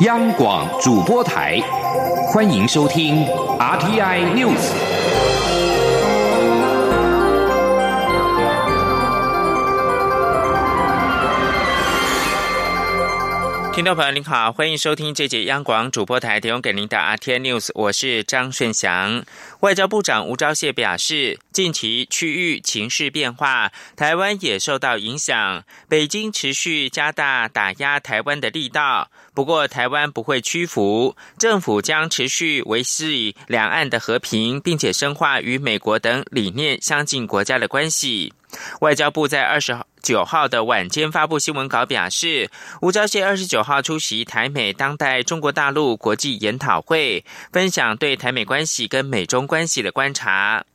央广主播台，欢迎收听 RTI News。听众朋友您好，欢迎收听这节央广主播台提供给您的 RTI News，我是张顺祥。外交部长吴钊燮表示，近期区域情势变化，台湾也受到影响，北京持续加大打压台湾的力道。不过，台湾不会屈服，政府将持续维系两岸的和平，并且深化与美国等理念相近国家的关系。外交部在二十九号的晚间发布新闻稿表示，吴钊燮二十九号出席台美当代中国大陆国际研讨会，分享对台美关系跟美中关系的观察。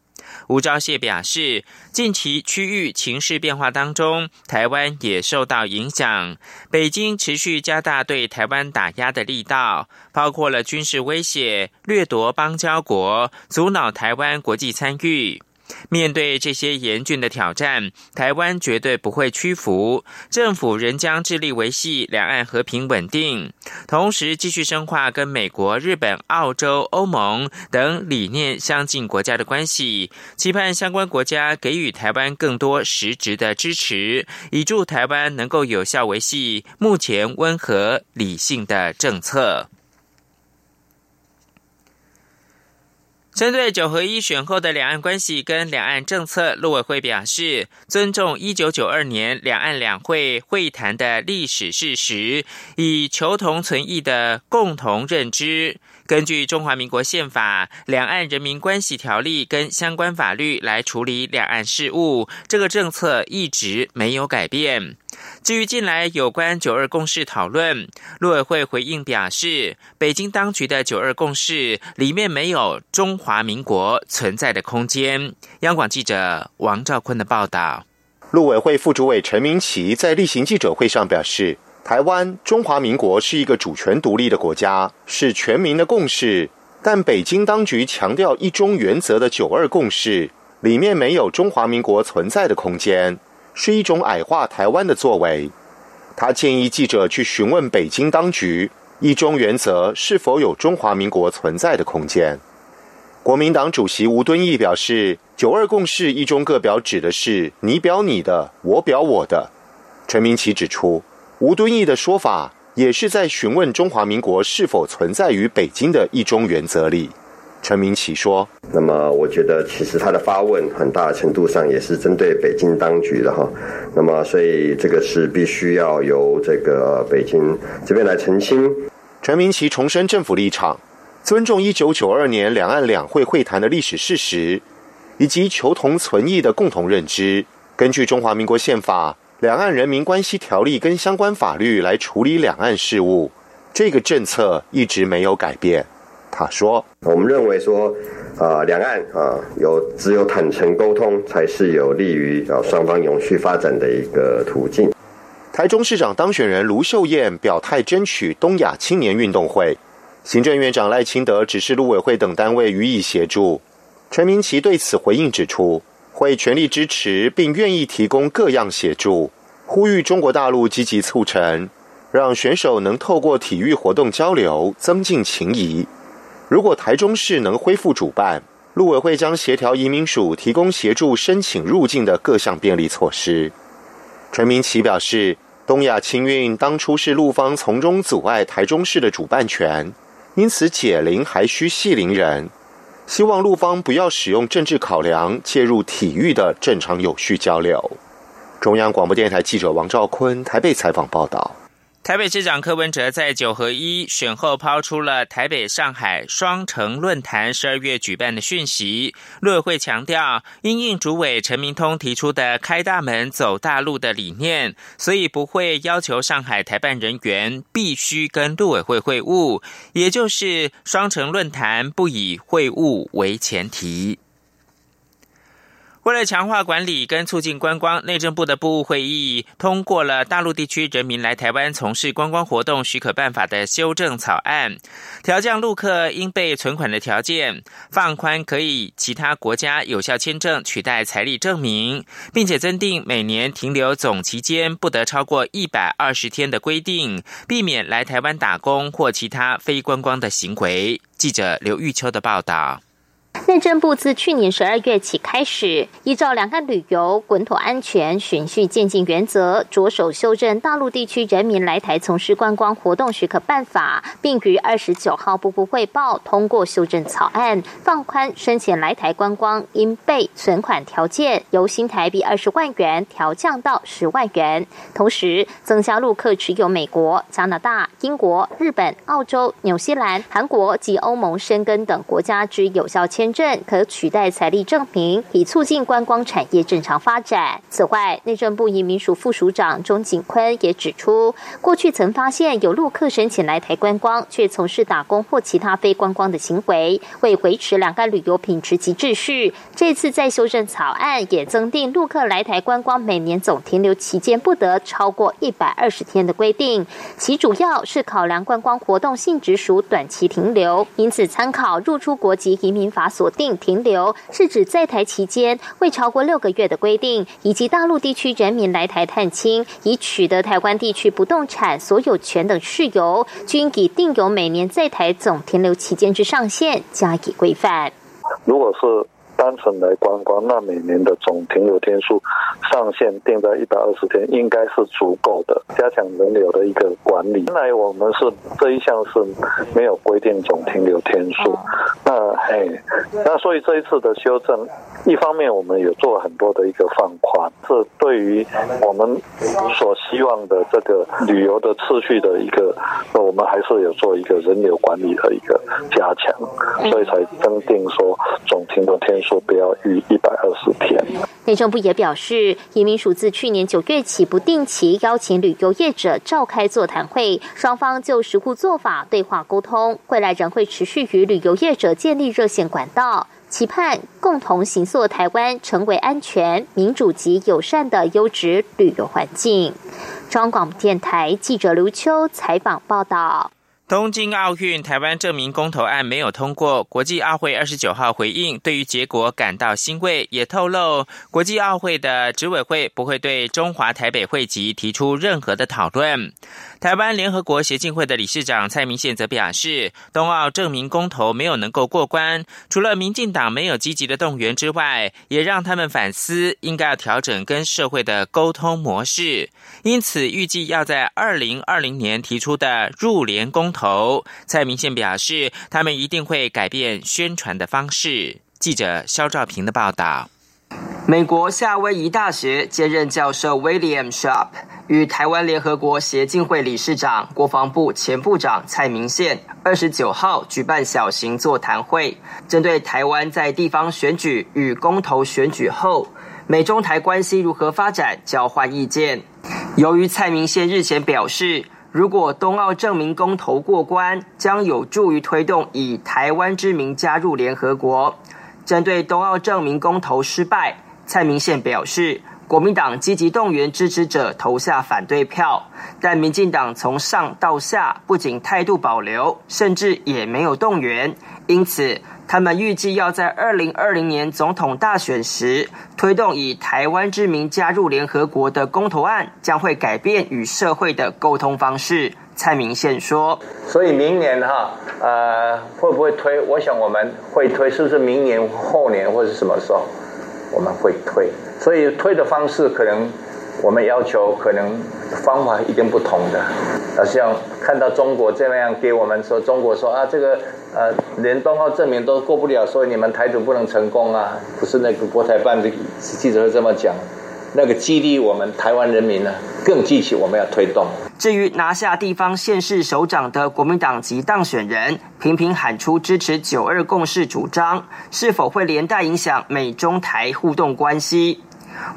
吴钊燮表示，近期区域情势变化当中，台湾也受到影响。北京持续加大对台湾打压的力道，包括了军事威胁、掠夺邦交国、阻挠台湾国际参与。面对这些严峻的挑战，台湾绝对不会屈服，政府仍将致力维系两岸和平稳定，同时继续深化跟美国、日本、澳洲、欧盟等理念相近国家的关系，期盼相关国家给予台湾更多实质的支持，以助台湾能够有效维系目前温和理性的政策。针对九合一选后的两岸关系跟两岸政策，陆委会表示尊重一九九二年两岸两会会谈的历史事实，以求同存异的共同认知，根据中华民国宪法、两岸人民关系条例跟相关法律来处理两岸事务，这个政策一直没有改变。至于近来有关九二共识讨论，陆委会回应表示，北京当局的九二共识里面没有中华民国存在的空间。央广记者王兆坤的报道。陆委会副主委陈明奇在例行记者会上表示，台湾中华民国是一个主权独立的国家，是全民的共识。但北京当局强调一中原则的九二共识里面没有中华民国存在的空间。是一种矮化台湾的作为。他建议记者去询问北京当局，一中原则是否有中华民国存在的空间。国民党主席吴敦义表示，九二共识一中各表指的是你表你的，我表我的。陈明奇指出，吴敦义的说法也是在询问中华民国是否存在于北京的一中原则里。陈明启说：“那么，我觉得其实他的发问很大程度上也是针对北京当局的哈。那么，所以这个是必须要由这个北京这边来澄清。”陈明奇重申政府立场，尊重一九九二年两岸两会会谈的历史事实，以及求同存异的共同认知。根据中华民国宪法、两岸人民关系条例跟相关法律来处理两岸事务，这个政策一直没有改变。他说：“我们认为说，啊，两岸啊，有只有坦诚沟通，才是有利于啊双方永续发展的一个途径。”台中市长当选人卢秀燕表态争取东亚青年运动会，行政院长赖清德指示陆委会等单位予以协助。陈明奇对此回应指出，会全力支持，并愿意提供各样协助，呼吁中国大陆积极促成，让选手能透过体育活动交流，增进情谊。如果台中市能恢复主办，陆委会将协调移民署提供协助申请入境的各项便利措施。陈明奇表示，东亚青运当初是陆方从中阻碍台中市的主办权，因此解铃还需系铃人，希望陆方不要使用政治考量介入体育的正常有序交流。中央广播电台记者王兆坤台北采访报道。台北市长柯文哲在九合一选后抛出了台北上海双城论坛十二月举办的讯息。陆委会强调，因应主委陈明通提出的开大门走大陆的理念，所以不会要求上海台办人员必须跟陆委会会晤，也就是双城论坛不以会晤为前提。为了强化管理跟促进观光，内政部的部务会议通过了《大陆地区人民来台湾从事观光活动许可办法》的修正草案，调降陆客应备存款的条件，放宽可以其他国家有效签证取代财力证明，并且增订每年停留总期间不得超过一百二十天的规定，避免来台湾打工或其他非观光的行为。记者刘玉秋的报道。内政部自去年十二月起开始，依照两岸旅游滚妥安全、循序渐进原则，着手修正大陆地区人民来台从事观光活动许可办法，并于二十九号步步汇报通过修正草案，放宽申请来台观光应备存款条件，由新台币二十万元调降到十万元，同时增加陆客持有美国、加拿大、英国、日本、澳洲、纽西兰、韩国及欧盟申根等国家之有效签。证可取代财力证明，以促进观光产业正常发展。此外，内政部移民署副署长钟景坤也指出，过去曾发现有陆客申请来台观光，却从事打工或其他非观光的行为，为维持两岸旅游品质及秩序，这次在修正草案也增订陆客来台观光每年总停留期间不得超过一百二十天的规定，其主要是考量观光活动性质属短期停留，因此参考入出国籍移民法。锁定停留是指在台期间未超过六个月的规定，以及大陆地区人民来台探亲以取得台湾地区不动产所有权等事由，均以定有每年在台总停留期间之上限加以规范。如果是。单纯来观光，那每年的总停留天数上限定在一百二十天，应该是足够的。加强人流的一个管理。原来我们是这一项是没有规定总停留天数，那嘿，那所以这一次的修正，一方面我们有做很多的一个放宽，这对于我们所希望的这个旅游的次序的一个，那我们还是有做一个人流管理的一个加强，所以才增定说总停留天数。不要逾一百二十天。内政部也表示，移民署自去年九月起不定期邀请旅游业者召开座谈会，双方就实户做法对话沟通。未来仍会持续与旅游业者建立热线管道，期盼共同行塑台湾成为安全、民主及友善的优质旅游环境。中央广播电台记者刘秋采访报道。东京奥运台湾证明公投案没有通过，国际奥会二十九号回应，对于结果感到欣慰，也透露国际奥会的执委会不会对中华台北会籍提出任何的讨论。台湾联合国协进会的理事长蔡明宪则表示，冬奥证明公投没有能够过关，除了民进党没有积极的动员之外，也让他们反思应该要调整跟社会的沟通模式。因此，预计要在二零二零年提出的入联公投。蔡明宪表示，他们一定会改变宣传的方式。记者肖兆平的报道。美国夏威夷大学兼任教授 William Sharp 与台湾联合国协进会理事长、国防部前部长蔡明宪二十九号举办小型座谈会，针对台湾在地方选举与公投选举后，美中台关系如何发展交换意见。由于蔡明宪日前表示，如果冬奥证明公投过关，将有助于推动以台湾之名加入联合国。针对冬奥证明公投失败，蔡明宪表示，国民党积极动员支持者投下反对票，但民进党从上到下不仅态度保留，甚至也没有动员。因此，他们预计要在二零二零年总统大选时推动以台湾之名加入联合国的公投案，将会改变与社会的沟通方式。蔡明宪说：“所以明年哈，呃，会不会推？我想我们会推，是不是明年、后年或者什么时候我们会推？所以推的方式可能我们要求，可能方法一定不同的。好像看到中国这样给我们说，中国说啊，这个呃，连冬奥证明都过不了，所以你们台独不能成功啊？不是那个国台办的记者会这么讲。”那个激励我们台湾人民呢，更激起我们要推动。至于拿下地方县市首长的国民党籍当选人频频喊出支持九二共识主张，是否会连带影响美中台互动关系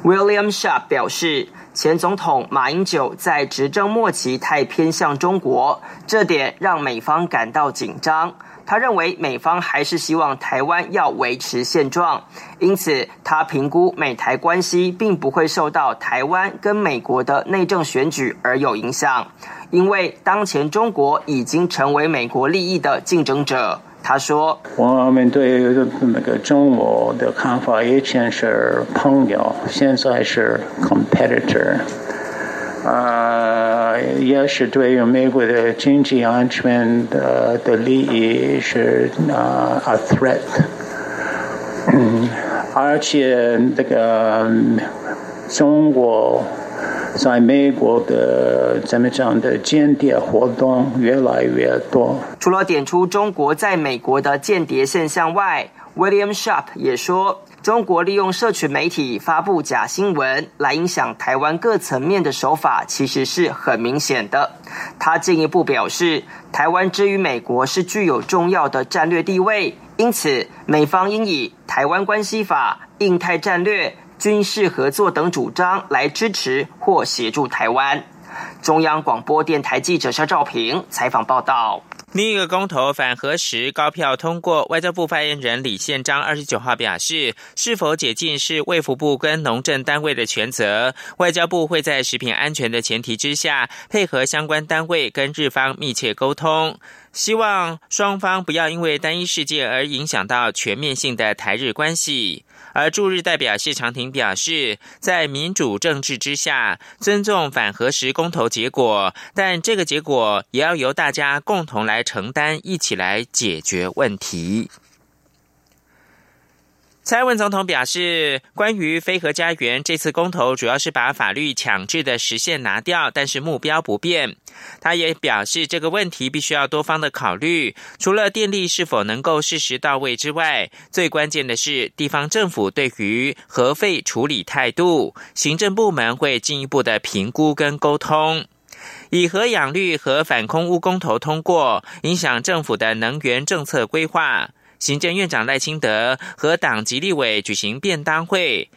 ？William Sharp 表示，前总统马英九在执政末期太偏向中国，这点让美方感到紧张。他认为美方还是希望台湾要维持现状，因此他评估美台关系并不会受到台湾跟美国的内政选举而有影响，因为当前中国已经成为美国利益的竞争者。他说：“我们对那个中国的看法以前是朋友，现在是 competitor。啊，也是对于美国的经济安全的的利益是啊 a threat。嗯，而且这个中国。”在美国的怎么讲的间谍活动越来越多。除了点出中国在美国的间谍现象外，William Sharp 也说，中国利用社群媒体发布假新闻来影响台湾各层面的手法，其实是很明显的。他进一步表示，台湾之于美国是具有重要的战略地位，因此美方应以《台湾关系法》、印太战略。军事合作等主张来支持或协助台湾。中央广播电台记者肖兆平采访报道。另一个公投反核时高票通过，外交部发言人李宪章二十九号表示，是否解禁是卫福部跟农政单位的权责，外交部会在食品安全的前提之下，配合相关单位跟日方密切沟通。希望双方不要因为单一事件而影响到全面性的台日关系。而驻日代表谢长廷表示，在民主政治之下，尊重反核实公投结果，但这个结果也要由大家共同来承担，一起来解决问题。蔡文总统表示，关于飞核家园这次公投，主要是把法律强制的实现拿掉，但是目标不变。他也表示，这个问题必须要多方的考虑，除了电力是否能够适时到位之外，最关键的是地方政府对于核废处理态度，行政部门会进一步的评估跟沟通。以核养绿和反空污公投通过，影响政府的能源政策规划。行政院长赖清德和党籍立委举行便当会，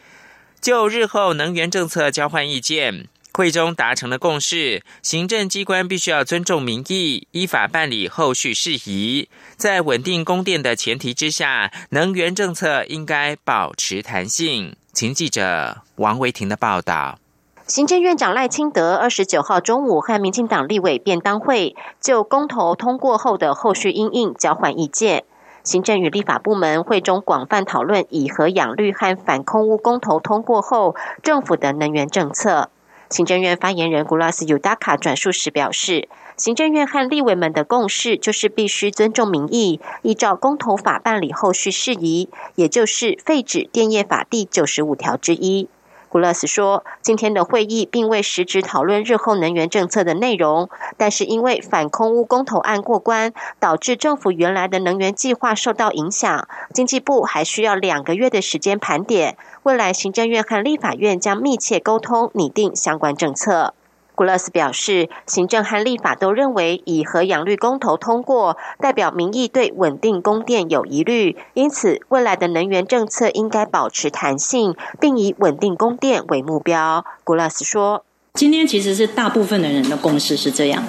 就日后能源政策交换意见。会中达成了共识，行政机关必须要尊重民意，依法办理后续事宜。在稳定供电的前提之下，能源政策应该保持弹性。请记者王维婷的报道。行政院长赖清德二十九号中午和民进党立委便当会，就公投通过后的后续应应交换意见。行政与立法部门会中广泛讨论以核养绿和反空污公投通过后，政府的能源政策。行政院发言人古拉斯尤达卡转述时表示，行政院和立委们的共识就是必须尊重民意，依照公投法办理后续事宜，也就是废止电业法第九十五条之一。古勒斯说：“今天的会议并未实质讨论日后能源政策的内容，但是因为反空污公投案过关，导致政府原来的能源计划受到影响。经济部还需要两个月的时间盘点，未来行政院和立法院将密切沟通，拟定相关政策。”古勒斯表示，行政和立法都认为以核养绿公投通过，代表民意对稳定供电有疑虑，因此未来的能源政策应该保持弹性，并以稳定供电为目标。古勒斯说：“今天其实是大部分的人的共识是这样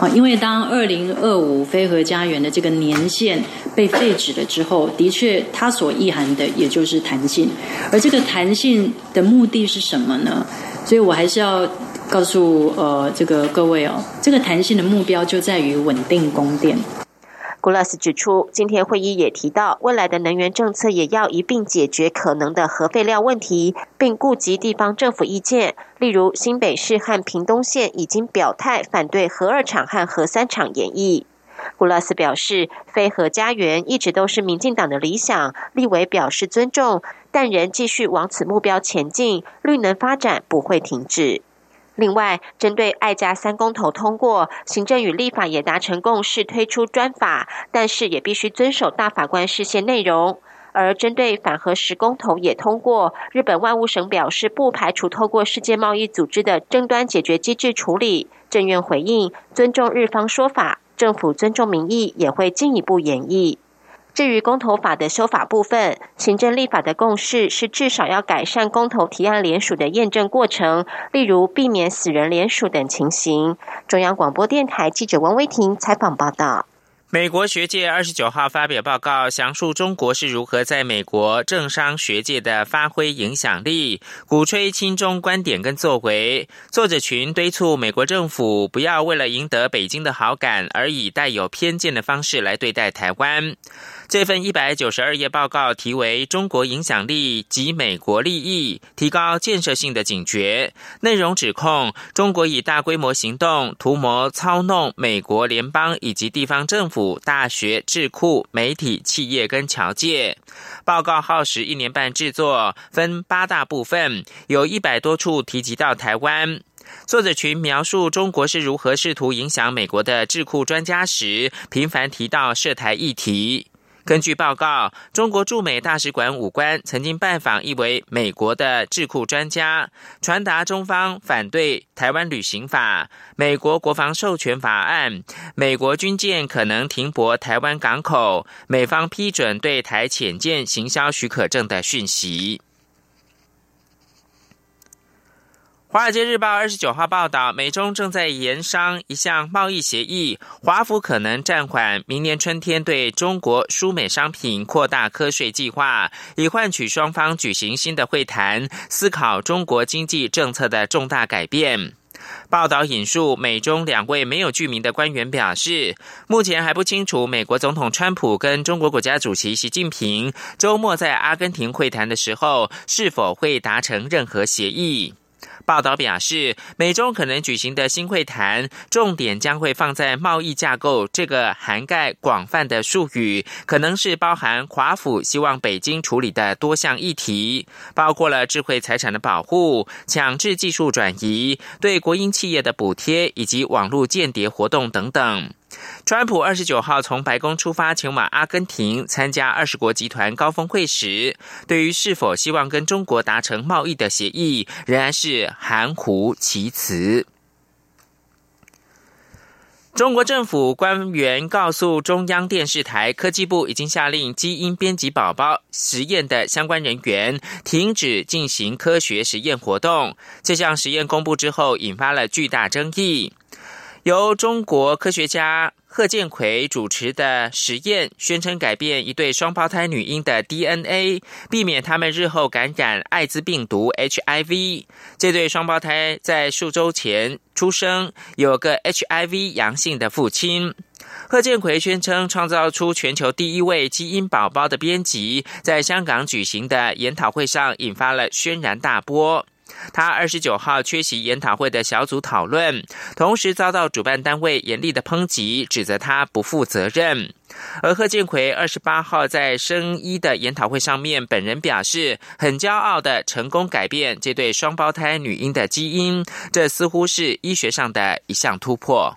啊，因为当二零二五非核家园的这个年限被废止了之后，的确它所意含的也就是弹性，而这个弹性的目的是什么呢？所以我还是要。”告诉呃这个各位哦，这个弹性的目标就在于稳定供电。古拉斯指出，今天会议也提到，未来的能源政策也要一并解决可能的核废料问题，并顾及地方政府意见。例如，新北市和屏东县已经表态反对核二厂和核三厂演绎。古拉斯表示，非核家园一直都是民进党的理想，立委表示尊重，但仍继续往此目标前进，绿能发展不会停止。另外，针对爱家三公投通过，行政与立法也达成共识，推出专法，但是也必须遵守大法官视线内容。而针对反核十公投也通过，日本外务省表示不排除透过世界贸易组织的争端解决机制处理。政院回应尊重日方说法，政府尊重民意，也会进一步演绎。至于公投法的修法部分，行政立法的共识是至少要改善公投提案联署的验证过程，例如避免死人联署等情形。中央广播电台记者王威婷采访报道。美国学界二十九号发表报告，详述中国是如何在美国政商学界的发挥影响力，鼓吹亲中观点跟作为。作者群敦促美国政府不要为了赢得北京的好感，而以带有偏见的方式来对待台湾。这份一百九十二页报告题为《中国影响力及美国利益：提高建设性的警觉》，内容指控中国以大规模行动图谋操弄美国联邦以及地方政府、大学、智库、媒体、企业跟侨界。报告耗时一年半制作，分八大部分，有一百多处提及到台湾。作者群描述中国是如何试图影响美国的智库专家时，频繁提到涉台议题。根据报告，中国驻美大使馆武官曾经拜访一位美国的智库专家，传达中方反对台湾旅行法、美国国防授权法案、美国军舰可能停泊台湾港口、美方批准对台潜舰行销许可证的讯息。《华尔街日报》二十九号报道，美中正在研商一项贸易协议，华府可能暂缓明年春天对中国输美商品扩大科税计划，以换取双方举行新的会谈，思考中国经济政策的重大改变。报道引述美中两位没有具名的官员表示，目前还不清楚美国总统川普跟中国国家主席习近平周末在阿根廷会谈的时候，是否会达成任何协议。报道表示，美中可能举行的新会谈重点将会放在贸易架构这个涵盖广泛的术语，可能是包含华府希望北京处理的多项议题，包括了智慧财产的保护、强制技术转移、对国营企业的补贴以及网络间谍活动等等。川普二十九号从白宫出发前往阿根廷参加二十国集团高峰会时，对于是否希望跟中国达成贸易的协议，仍然是含糊其辞。中国政府官员告诉中央电视台，科技部已经下令基因编辑宝宝实验的相关人员停止进行科学实验活动。这项实验公布之后，引发了巨大争议。由中国科学家贺建奎主持的实验，宣称改变一对双胞胎女婴的 DNA，避免他们日后感染艾滋病毒 HIV。这对双胞胎在数周前出生，有个 HIV 阳性的父亲。贺建奎宣称，创造出全球第一位基因宝宝的编辑，在香港举行的研讨会上引发了轩然大波。他二十九号缺席研讨会的小组讨论，同时遭到主办单位严厉的抨击，指责他不负责任。而贺建奎二十八号在生医的研讨会上面，本人表示很骄傲的成功改变这对双胞胎女婴的基因，这似乎是医学上的一项突破。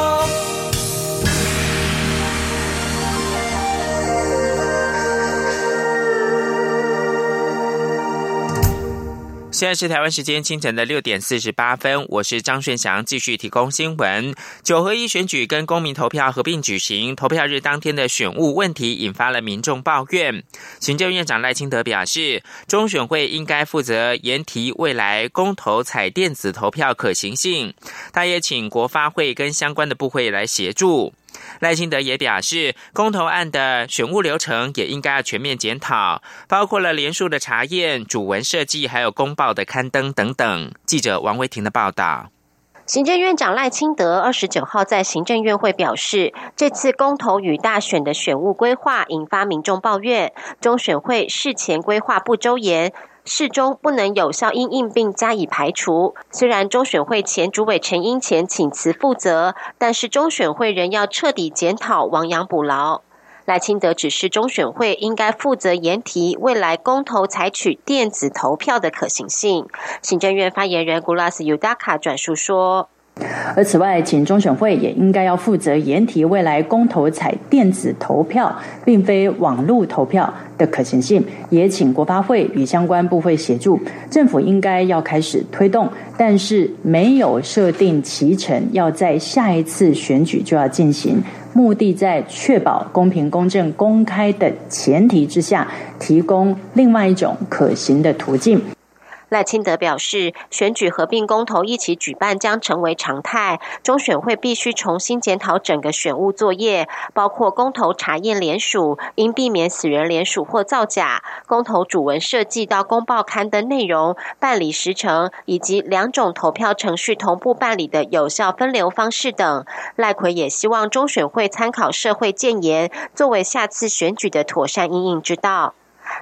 现在是台湾时间清晨的六点四十八分，我是张顺祥，继续提供新闻。九合一选举跟公民投票合并举行，投票日当天的选务问题引发了民众抱怨。行政院长赖清德表示，中选会应该负责研提未来公投采电子投票可行性，他也请国发会跟相关的部会来协助。赖清德也表示，公投案的选务流程也应该要全面检讨，包括了连署的查验、主文设计，还有公报的刊登等等。记者王维婷的报道。行政院长赖清德二十九号在行政院会表示，这次公投与大选的选务规划引发民众抱怨，中选会事前规划不周延。事中不能有效因应并加以排除。虽然中选会前主委陈英前请辞负责，但是中选会仍要彻底检讨、亡羊补牢。赖清德指示中选会应该负责研提未来公投采取电子投票的可行性。行政院发言人古拉斯尤达卡转述说。而此外，请中选会也应该要负责研提未来公投采电子投票，并非网络投票的可行性，也请国发会与相关部会协助。政府应该要开始推动，但是没有设定期程，要在下一次选举就要进行，目的在确保公平、公正、公开的前提之下，提供另外一种可行的途径。赖清德表示，选举合并公投一起举办将成为常态，中选会必须重新检讨整个选务作业，包括公投查验联署，应避免死人联署或造假，公投主文设计到公报刊登内容、办理时程以及两种投票程序同步办理的有效分流方式等。赖奎也希望中选会参考社会建言，作为下次选举的妥善应应之道。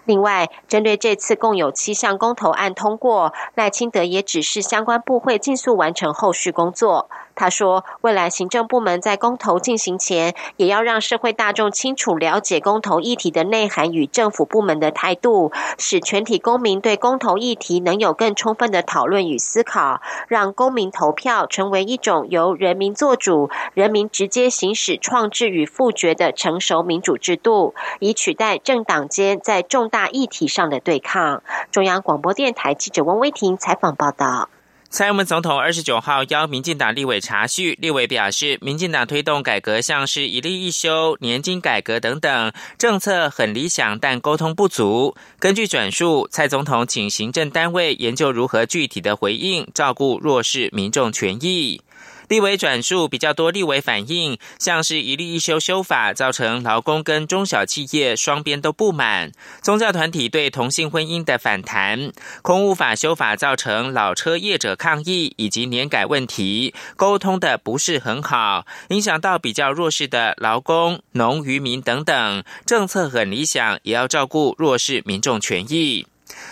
另外，针对这次共有七项公投案通过，赖清德也指示相关部会尽速完成后续工作。他说，未来行政部门在公投进行前，也要让社会大众清楚了解公投议题的内涵与政府部门的态度，使全体公民对公投议题能有更充分的讨论与思考，让公民投票成为一种由人民做主、人民直接行使创制与复决的成熟民主制度，以取代政党间在重大议题上的对抗。中央广播电台记者温威婷采访报道。蔡英文总统二十九号邀民进党立委查叙，立委表示，民进党推动改革像是一例一休、年金改革等等政策很理想，但沟通不足。根据转述，蔡总统请行政单位研究如何具体的回应，照顾弱势民众权益。立委转述比较多，立委反映像是一例一修修法，造成劳工跟中小企业双边都不满；宗教团体对同性婚姻的反弹；空屋法修法造成老车业者抗议，以及年改问题沟通的不是很好，影响到比较弱势的劳工、农渔民等等。政策很理想，也要照顾弱势民众权益。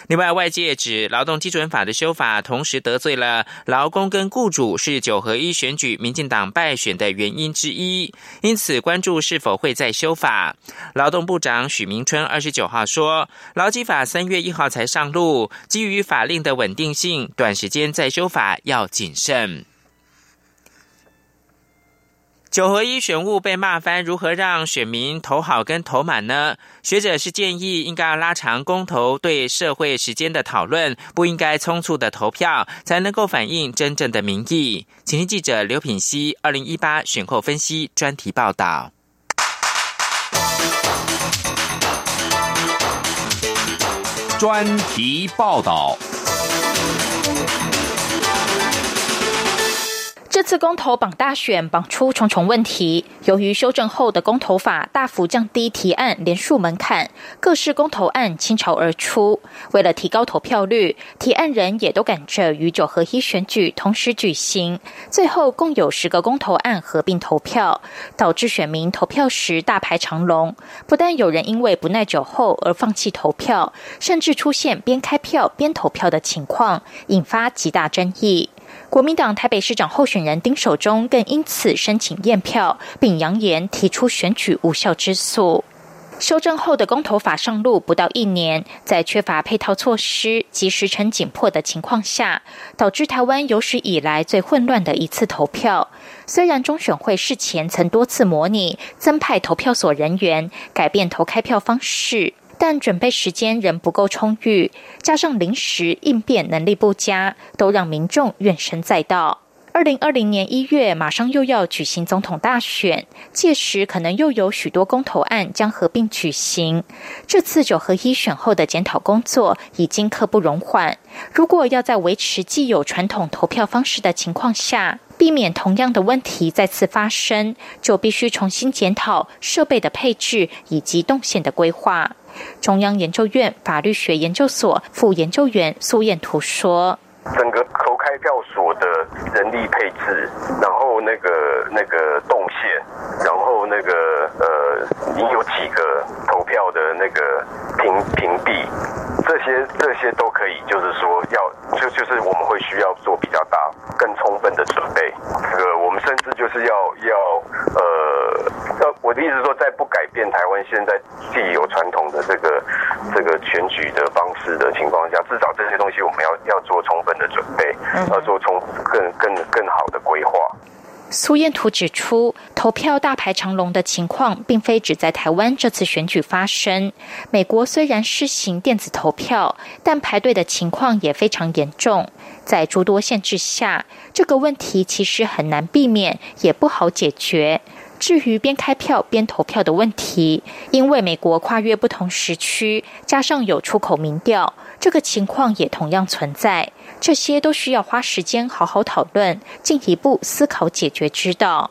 另外，外界指劳动基准法的修法，同时得罪了劳工跟雇主，是九合一选举民进党败选的原因之一。因此，关注是否会再修法。劳动部长许明春二十九号说，劳基法三月一号才上路，基于法令的稳定性，短时间再修法要谨慎。九合一选务被骂翻，如何让选民投好跟投满呢？学者是建议应该要拉长公投对社会时间的讨论，不应该匆促的投票，才能够反映真正的民意。请听记者刘品熙二零一八选后分析专题报道。专题报道。这次公投榜大选绑出重重问题，由于修正后的公投法大幅降低提案连数门槛，各式公投案倾巢而出。为了提高投票率，提案人也都赶着与九合一选举同时举行。最后共有十个公投案合并投票，导致选民投票时大排长龙。不但有人因为不耐久候而放弃投票，甚至出现边开票边投票的情况，引发极大争议。国民党台北市长候选人丁守中更因此申请验票，并扬言提出选举无效之诉。修正后的公投法上路不到一年，在缺乏配套措施及时程紧迫的情况下，导致台湾有史以来最混乱的一次投票。虽然中选会事前曾多次模拟增派投票所人员，改变投开票方式。但准备时间仍不够充裕，加上临时应变能力不佳，都让民众怨声载道。二零二零年一月，马上又要举行总统大选，届时可能又有许多公投案将合并举行。这次九合一选后的检讨工作已经刻不容缓。如果要在维持既有传统投票方式的情况下，避免同样的问题再次发生，就必须重新检讨设备的配置以及动线的规划。中央研究院法律学研究所副研究员苏燕图说：“整个投开票所的人力配置，然后那个那个动线，然后那个呃，你有几个投票的那个屏屏蔽，这些这些都可以，就是说要就就是我们会需要做比较大、更充分的准备。这个我们甚至就是要要呃，要我的意思是说，在不改变台湾现在既有传统的这个这个选举的方式的情况下，至少这些东西我们要要做充分的准备，要做充更更更好的规划。苏燕图指出，投票大排长龙的情况，并非只在台湾这次选举发生。美国虽然施行电子投票，但排队的情况也非常严重。在诸多限制下，这个问题其实很难避免，也不好解决。至于边开票边投票的问题，因为美国跨越不同时区，加上有出口民调，这个情况也同样存在。这些都需要花时间好好讨论，进一步思考解决之道。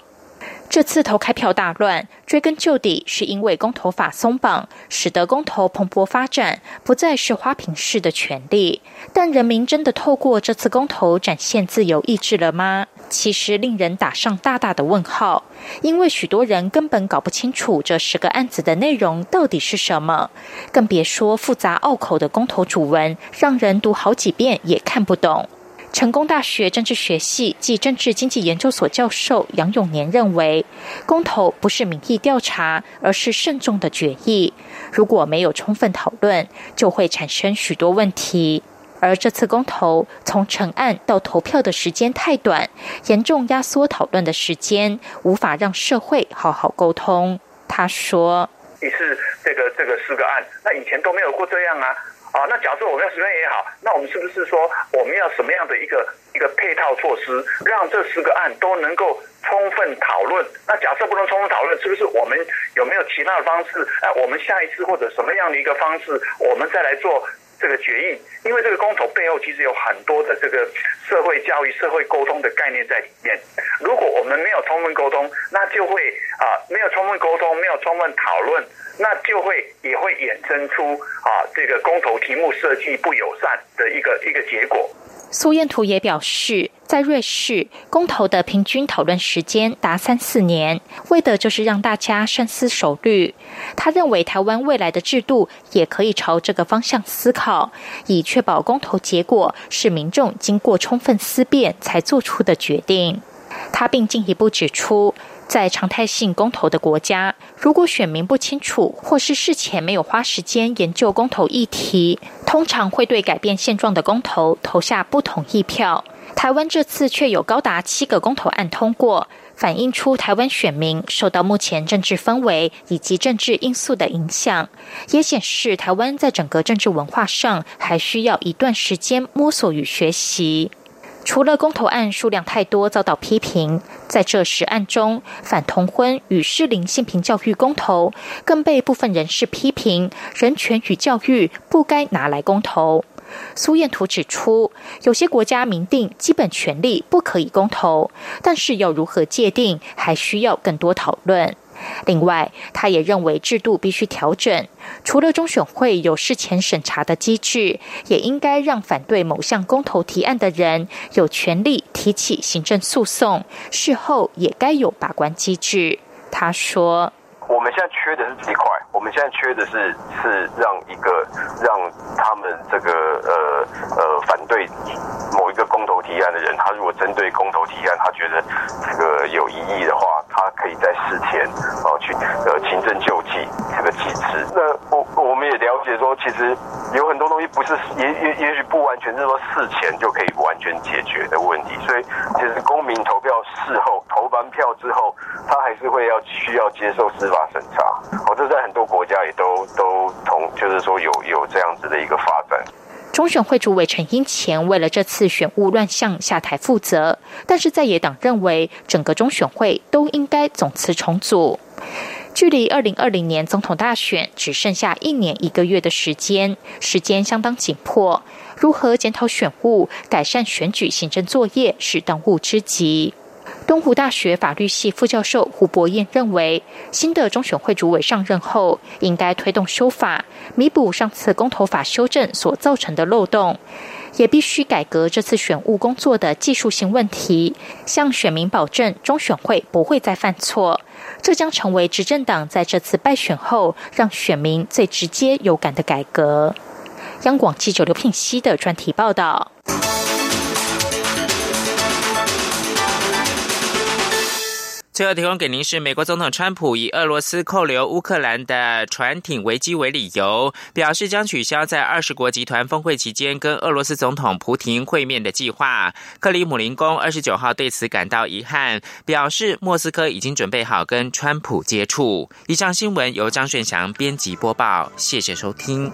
这次投开票大乱，追根究底是因为公投法松绑，使得公投蓬勃发展，不再是花瓶式的权利。但人民真的透过这次公投展现自由意志了吗？其实令人打上大大的问号，因为许多人根本搞不清楚这十个案子的内容到底是什么，更别说复杂拗口的公投主文，让人读好几遍也看不懂。成功大学政治学系暨政治经济研究所教授杨永年认为，公投不是民意调查，而是慎重的决议。如果没有充分讨论，就会产生许多问题。而这次公投从成案到投票的时间太短，严重压缩讨论的时间，无法让社会好好沟通。他说：“你是这个这个四个案，那以前都没有过这样啊。”啊，那假设我们要十个也好，那我们是不是说我们要什么样的一个一个配套措施，让这十个案都能够充分讨论？那假设不能充分讨论，是不是我们有没有其他的方式？哎，我们下一次或者什么样的一个方式，我们再来做这个决议？因为这个公投背后其实有很多的这个社会教育、社会沟通的概念在里面。如果我们没有充分沟通，那就会啊，没有充分沟通，没有充分讨论。那就会也会衍生出啊，这个公投题目设计不友善的一个一个结果。苏彦图也表示，在瑞士公投的平均讨论时间达三四年，为的就是让大家深思熟虑。他认为台湾未来的制度也可以朝这个方向思考，以确保公投结果是民众经过充分思辨才做出的决定。他并进一步指出。在常态性公投的国家，如果选民不清楚，或是事前没有花时间研究公投议题，通常会对改变现状的公投投下不同意票。台湾这次却有高达七个公投案通过，反映出台湾选民受到目前政治氛围以及政治因素的影响，也显示台湾在整个政治文化上还需要一段时间摸索与学习。除了公投案数量太多遭到批评，在这十案中，反同婚与适龄性平教育公投更被部分人士批评，人权与教育不该拿来公投。苏彦图指出，有些国家明定基本权利不可以公投，但是要如何界定，还需要更多讨论。另外，他也认为制度必须调整，除了中选会有事前审查的机制，也应该让反对某项公投提案的人有权利提起行政诉讼，事后也该有把关机制。他说。我们现在缺的是这一块，我们现在缺的是是让一个让他们这个呃呃反对某一个公投提案的人，他如果针对公投提案，他觉得这个有异议的话，他可以在事前哦去呃行政救济这个机制。那我我们也了解说，其实有很多东西不是也也也许不完全是说事前就可以完全解决的问题，所以其实公民投票事后投完票之后，他还是会要需要接受司法。审查，哦，这在很多国家也都都同，就是说有有这样子的一个发展。中选会主委陈英前为了这次选务乱象下台负责，但是在野党认为整个中选会都应该总辞重组。距离二零二零年总统大选只剩下一年一个月的时间，时间相当紧迫，如何检讨选务、改善选举行政作业是当务之急。东湖大学法律系副教授胡博彦认为，新的中选会主委上任后，应该推动修法，弥补上次公投法修正所造成的漏洞，也必须改革这次选务工作的技术性问题，向选民保证中选会不会再犯错。这将成为执政党在这次败选后让选民最直接有感的改革。央广记者刘聘熙的专题报道。最后提供给您是美国总统川普以俄罗斯扣留乌克兰的船艇危机为理由，表示将取消在二十国集团峰会期间跟俄罗斯总统普廷会面的计划。克里姆林宫二十九号对此感到遗憾，表示莫斯科已经准备好跟川普接触。以上新闻由张炫祥编辑播报，谢谢收听。